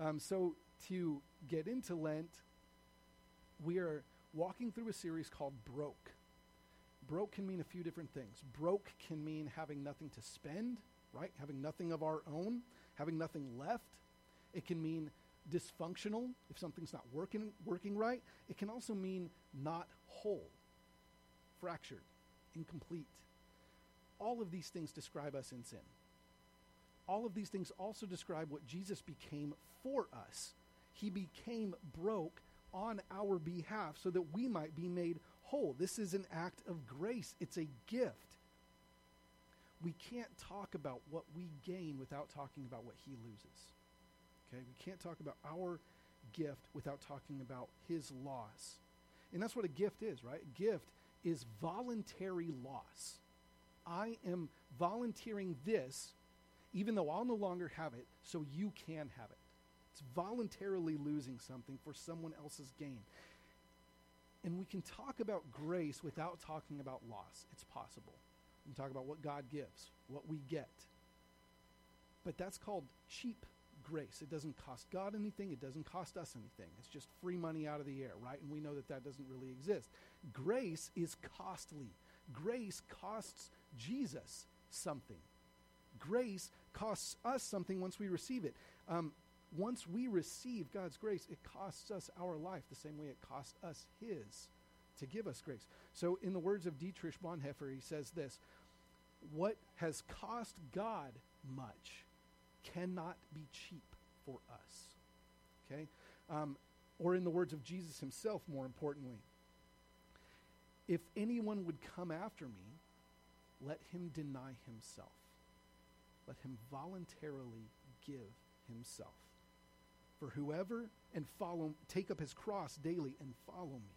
Um, so, to get into Lent, we are walking through a series called Broke. Broke can mean a few different things. Broke can mean having nothing to spend, right? Having nothing of our own, having nothing left. It can mean dysfunctional if something's not working working right. It can also mean not whole, fractured, incomplete. All of these things describe us in sin. All of these things also describe what Jesus became for us. He became broke on our behalf so that we might be made whole. This is an act of grace, it's a gift. We can't talk about what we gain without talking about what he loses. Okay? We can't talk about our gift without talking about his loss. And that's what a gift is, right? A gift is voluntary loss. I am volunteering this, even though I'll no longer have it, so you can have it. It's voluntarily losing something for someone else's gain. And we can talk about grace without talking about loss. It's possible. We can talk about what God gives, what we get. But that's called cheap grace. It doesn't cost God anything, it doesn't cost us anything. It's just free money out of the air, right? And we know that that doesn't really exist. Grace is costly. Grace costs Jesus something. Grace costs us something once we receive it. Um, once we receive God's grace, it costs us our life the same way it cost us His to give us grace. So, in the words of Dietrich Bonhoeffer, he says this What has cost God much cannot be cheap for us. Okay? Um, or, in the words of Jesus himself, more importantly, if anyone would come after me, let him deny himself. Let him voluntarily give himself. For whoever and follow take up his cross daily and follow me.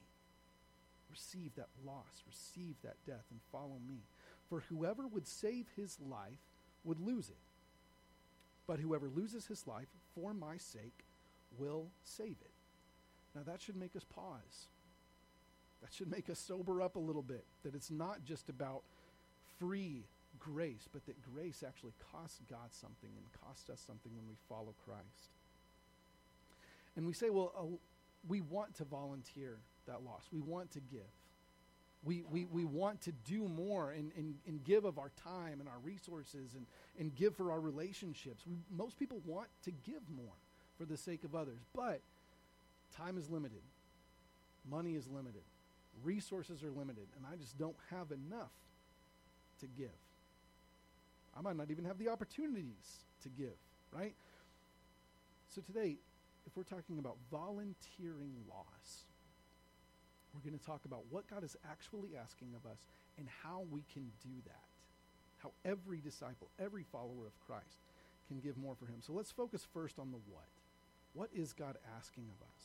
Receive that loss, receive that death, and follow me. For whoever would save his life would lose it. But whoever loses his life for my sake will save it. Now that should make us pause. That should make us sober up a little bit. That it's not just about free grace, but that grace actually costs God something and costs us something when we follow Christ. And we say, well, uh, we want to volunteer that loss. We want to give. We, we, we want to do more and, and, and give of our time and our resources and, and give for our relationships. We, most people want to give more for the sake of others, but time is limited, money is limited, resources are limited, and I just don't have enough to give. I might not even have the opportunities to give, right? So today, if we're talking about volunteering loss, we're going to talk about what God is actually asking of us and how we can do that. How every disciple, every follower of Christ can give more for him. So let's focus first on the what. What is God asking of us?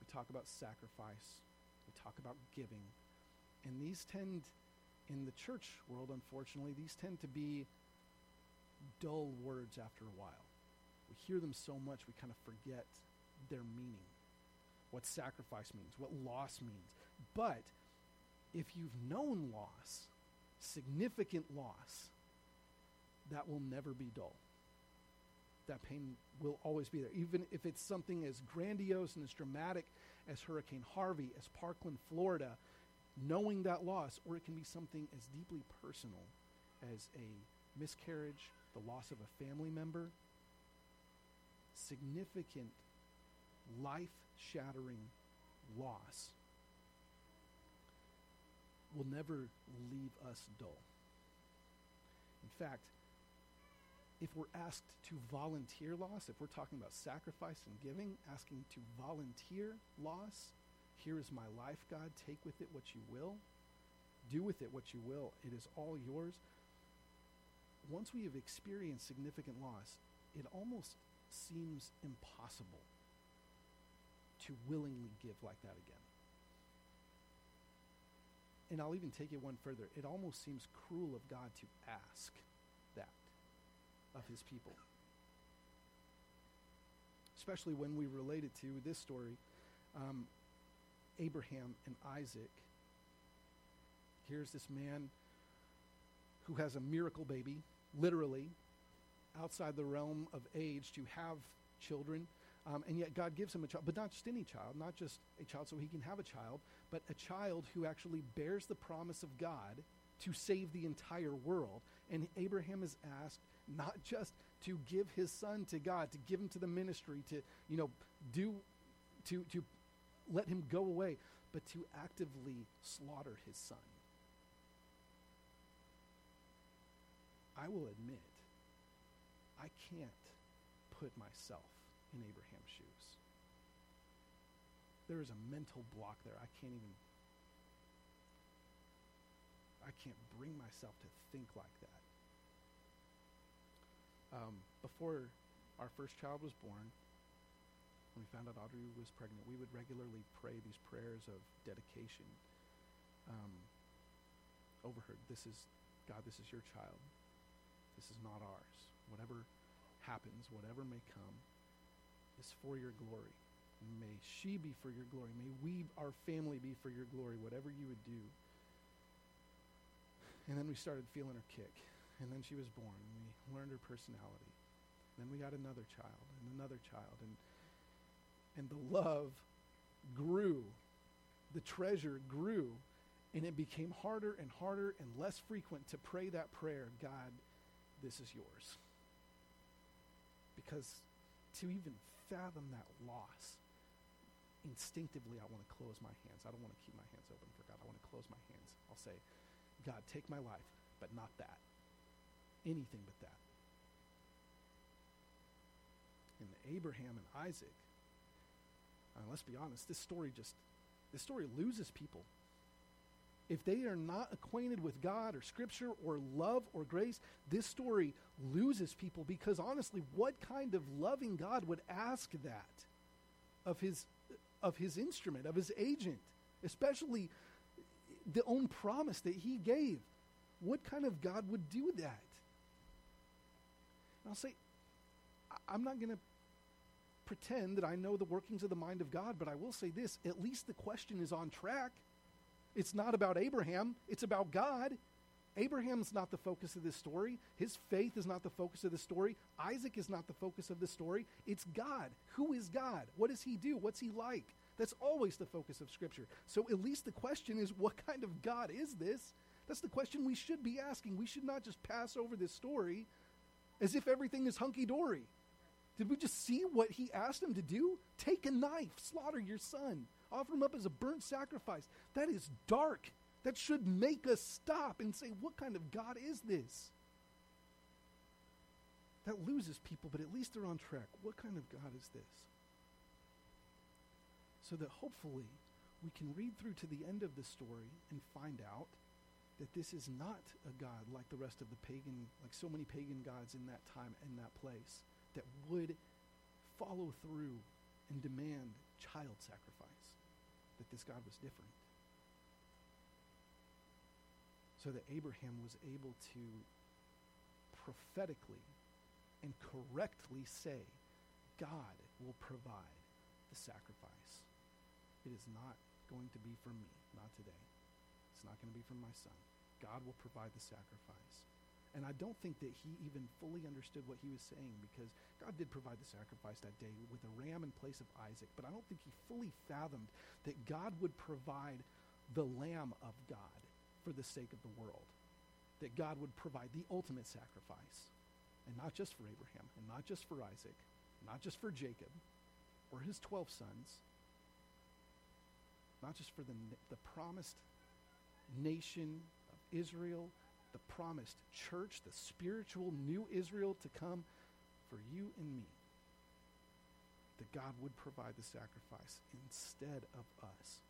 We talk about sacrifice, we talk about giving. And these tend, in the church world, unfortunately, these tend to be dull words after a while we hear them so much we kind of forget their meaning, what sacrifice means, what loss means. But if you've known loss, significant loss, that will never be dull. That pain will always be there. Even if it's something as grandiose and as dramatic as Hurricane Harvey, as Parkland, Florida, knowing that loss, or it can be something as deeply personal as a miscarriage, the loss of a family member, significant, life shattering loss will never leave us dull. In fact, if we're asked to volunteer loss, if we're talking about sacrifice and giving, asking to volunteer loss, here is my life, God. Take with it what you will. Do with it what you will. It is all yours. Once we have experienced significant loss, it almost seems impossible to willingly give like that again. And I'll even take it one further. It almost seems cruel of God to ask that of his people. Especially when we relate it to this story um, Abraham and Isaac. Here's this man who has a miracle baby, literally, outside the realm of age to have children. Um, and yet God gives him a child, but not just any child, not just a child so he can have a child, but a child who actually bears the promise of God to save the entire world. And Abraham is asked not just to give his son to God, to give him to the ministry, to, you know, do, to, to let him go away, but to actively slaughter his son. I will admit, I can't put myself in Abraham's shoes. There is a mental block there. I can't even I can't bring myself to think like that. Um, before our first child was born, we found out Audrey was pregnant, we would regularly pray these prayers of dedication um, over her. This is, God, this is your child. This is not ours. Whatever happens, whatever may come, is for your glory. May she be for your glory. May we, our family, be for your glory, whatever you would do. And then we started feeling her kick. And then she was born, and we learned her personality. Then we got another child, and another child, and and the love grew, the treasure grew, and it became harder and harder and less frequent to pray that prayer, God, this is yours. Because to even fathom that loss, instinctively I want to close my hands. I don't want to keep my hands open for God. I want to close my hands. I'll say, God, take my life, but not that. Anything but that. And Abraham and Isaac, uh, let's be honest, this story just, this story loses people. If they are not acquainted with God or Scripture or love or grace, this story loses people because honestly, what kind of loving God would ask that of his, of his instrument, of his agent, especially the own promise that he gave. What kind of God would do that? And I'll say, I'm not going to pretend that I know the workings of the mind of God, but I will say this at least the question is on track. It's not about Abraham, it's about God. Abraham's not the focus of this story. His faith is not the focus of the story. Isaac is not the focus of the story. It's God. Who is God? What does he do? What's he like? That's always the focus of Scripture. So at least the question is what kind of God is this? That's the question we should be asking. We should not just pass over this story as if everything is hunky dory. Did we just see what he asked him to do? Take a knife, slaughter your son, offer him up as a burnt sacrifice. That is dark. That should make us stop and say, What kind of God is this? That loses people, but at least they're on track. What kind of God is this? so that hopefully we can read through to the end of the story and find out that this is not a God like the rest of the pagan, like so many pagan gods in that time and that place, that would follow through and demand child sacrifice. That this God was different. So that Abraham was able to prophetically and correctly say, God will provide the sacrifice. It is not going to be from me, not today. It's not going to be from my son. God will provide the sacrifice. And I don't think that he even fully understood what he was saying because God did provide the sacrifice that day with a ram in place of Isaac. But I don't think he fully fathomed that God would provide the lamb of God for the sake of the world. That God would provide the ultimate sacrifice. And not just for Abraham, and not just for Isaac, not just for Jacob or his 12 sons, not just for the, the promised nation of Israel, the promised church, the spiritual new Israel to come for you and me. That God would provide the sacrifice instead of us.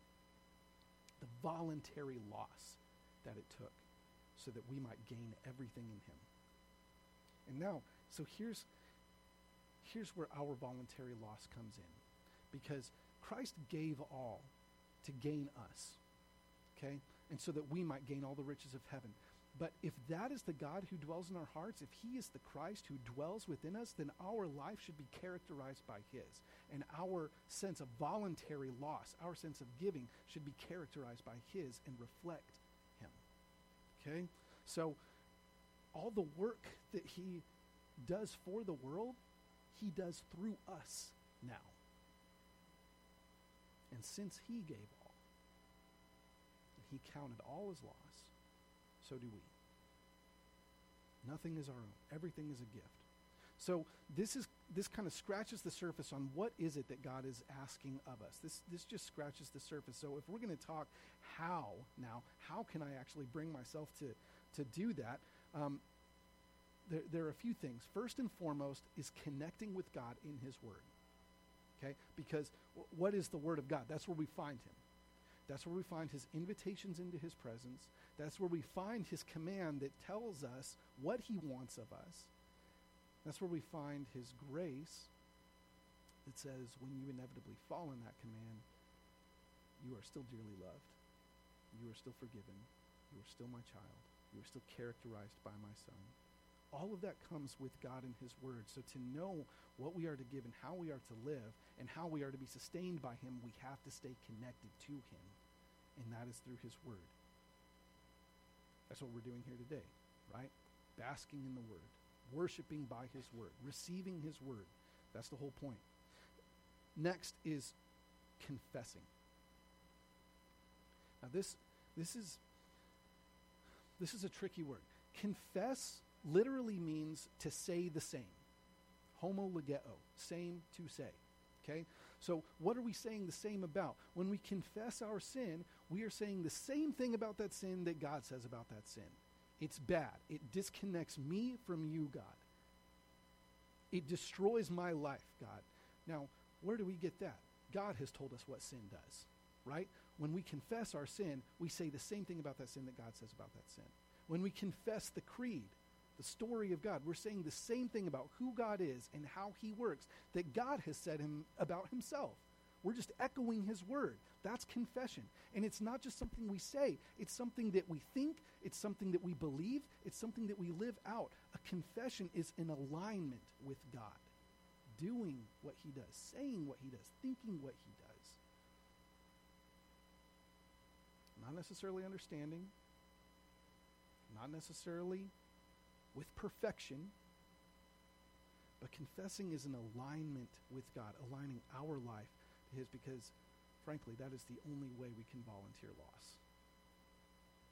The voluntary loss that it took so that we might gain everything in him. And now, so here's here's where our voluntary loss comes in. Because Christ gave all to gain us. Okay? And so that we might gain all the riches of heaven. But if that is the God who dwells in our hearts, if he is the Christ who dwells within us, then our life should be characterized by his. And our sense of voluntary loss, our sense of giving, should be characterized by his and reflect him. Okay? So, all the work that he does for the world, he does through us now. And since he gave all, he counted all as loss, so do we. Nothing is our own. Everything is a gift. So this is this kind of scratches the surface on what is it that God is asking of us. This this just scratches the surface. So if we're going to talk how now, how can I actually bring myself to to do that? Um, there, there are a few things. First and foremost is connecting with God in His Word. Okay, because w- what is the Word of God? That's where we find Him. That's where we find His invitations into His presence. That's where we find His command that tells us what He wants of us that's where we find his grace that says, when you inevitably fall in that command, you are still dearly loved. You are still forgiven. You are still my child. You are still characterized by my son. All of that comes with God and his word. So to know what we are to give and how we are to live and how we are to be sustained by him, we have to stay connected to him. And that is through his word. That's what we're doing here today, right? Basking in the word worshiping by his word, receiving his word. That's the whole point. Next is confessing. Now this this is this is a tricky word. Confess literally means to say the same. Homologeo, same to say. Okay? So what are we saying the same about? When we confess our sin, we are saying the same thing about that sin that God says about that sin. It's bad. It disconnects me from you, God. It destroys my life, God. Now, where do we get that? God has told us what sin does, right? When we confess our sin, we say the same thing about that sin that God says about that sin. When we confess the creed, the story of God, we're saying the same thing about who God is and how he works that God has said him about himself. We're just echoing his word. That's confession. And it's not just something we say, it's something that we think, it's something that we believe, it's something that we live out. A confession is in alignment with God, doing what he does, saying what he does, thinking what he does. Not necessarily understanding, not necessarily with perfection, but confessing is an alignment with God, aligning our life to His because frankly, that is the only way we can volunteer loss.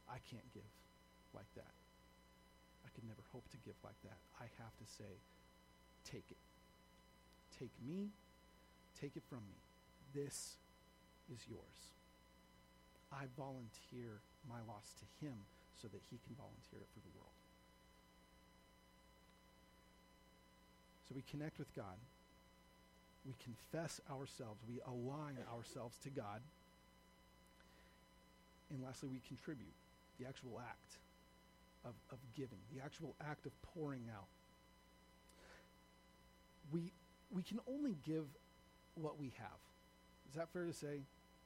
I can't give like that. I could never hope to give like that. I have to say, take it. Take me, take it from me. This is yours. I volunteer my loss to him so that he can volunteer it for the world. So we connect with God we confess ourselves, we align ourselves to God. And lastly, we contribute the actual act of, of giving, the actual act of pouring out. We, we can only give what we have. Is that fair to say?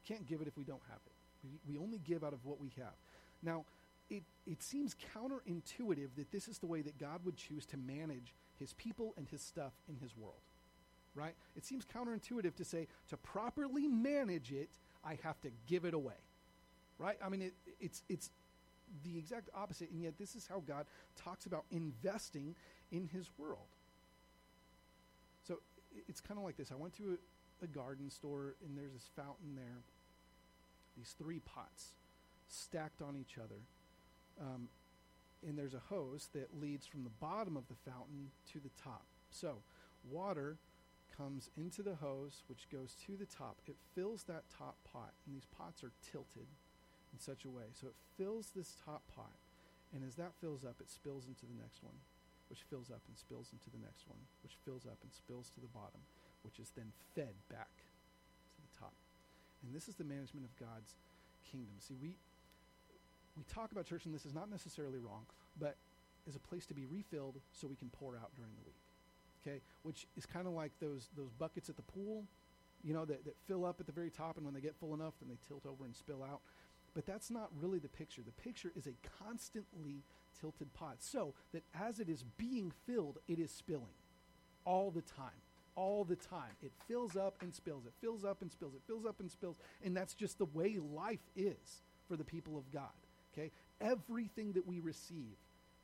Can't give it if we don't have it. We, we only give out of what we have. Now, it, it seems counterintuitive that this is the way that God would choose to manage his people and his stuff in his world right? It seems counterintuitive to say to properly manage it, I have to give it away, right? I mean, it, it's it's the exact opposite, and yet this is how God talks about investing in His world. So it's kind of like this. I went to a, a garden store, and there's this fountain there. These three pots stacked on each other. Um, and there's a hose that leads from the bottom of the fountain to the top. So, water comes into the hose, which goes to the top. It fills that top pot, and these pots are tilted in such a way. So it fills this top pot, and as that fills up, it spills into the next one, which fills up and spills into the next one, which fills up and spills to the bottom, which is then fed back to the top. And this is the management of God's kingdom. See, we we talk about church, and this is not necessarily wrong, but is a place to be refilled so we can pour out during the week okay, which is kind of like those those buckets at the pool, you know, that, that fill up at the very top, and when they get full enough, then they tilt over and spill out. But that's not really the picture. The picture is a constantly tilted pot, so that as it is being filled, it is spilling all the time. All the time. It fills up and spills. It fills up and spills. It fills up and spills. And that's just the way life is for the people of God. Okay? Everything that we receive,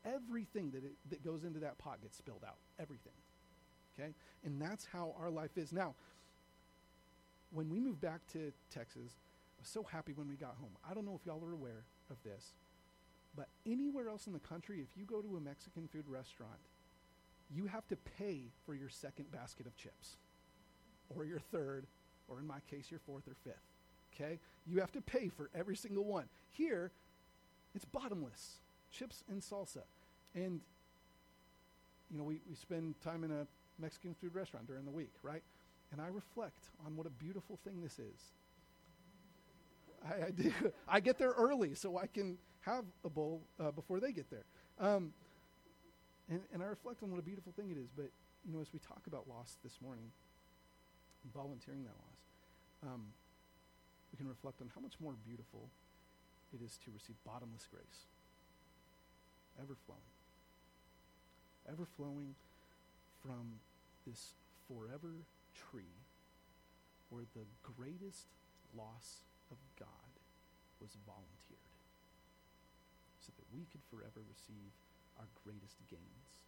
everything that, it, that goes into that pot gets spilled out. Everything. Okay? And that's how our life is. Now, when we moved back to Texas, I was so happy when we got home. I don't know if y'all are aware of this, but anywhere else in the country, if you go to a Mexican food restaurant, you have to pay for your second basket of chips, or your third, or in my case, your fourth or fifth. Okay? You have to pay for every single one. Here, it's bottomless chips and salsa. And, you know, we, we spend time in a Mexican food restaurant during the week, right? And I reflect on what a beautiful thing this is. I, I do. I get there early so I can have a bowl uh, before they get there. Um, and, and I reflect on what a beautiful thing it is. But, you know, as we talk about loss this morning, volunteering that loss, um, we can reflect on how much more beautiful it is to receive bottomless grace, ever flowing, ever flowing from this forever tree where the greatest loss of God was volunteered so that we could forever receive our greatest gains.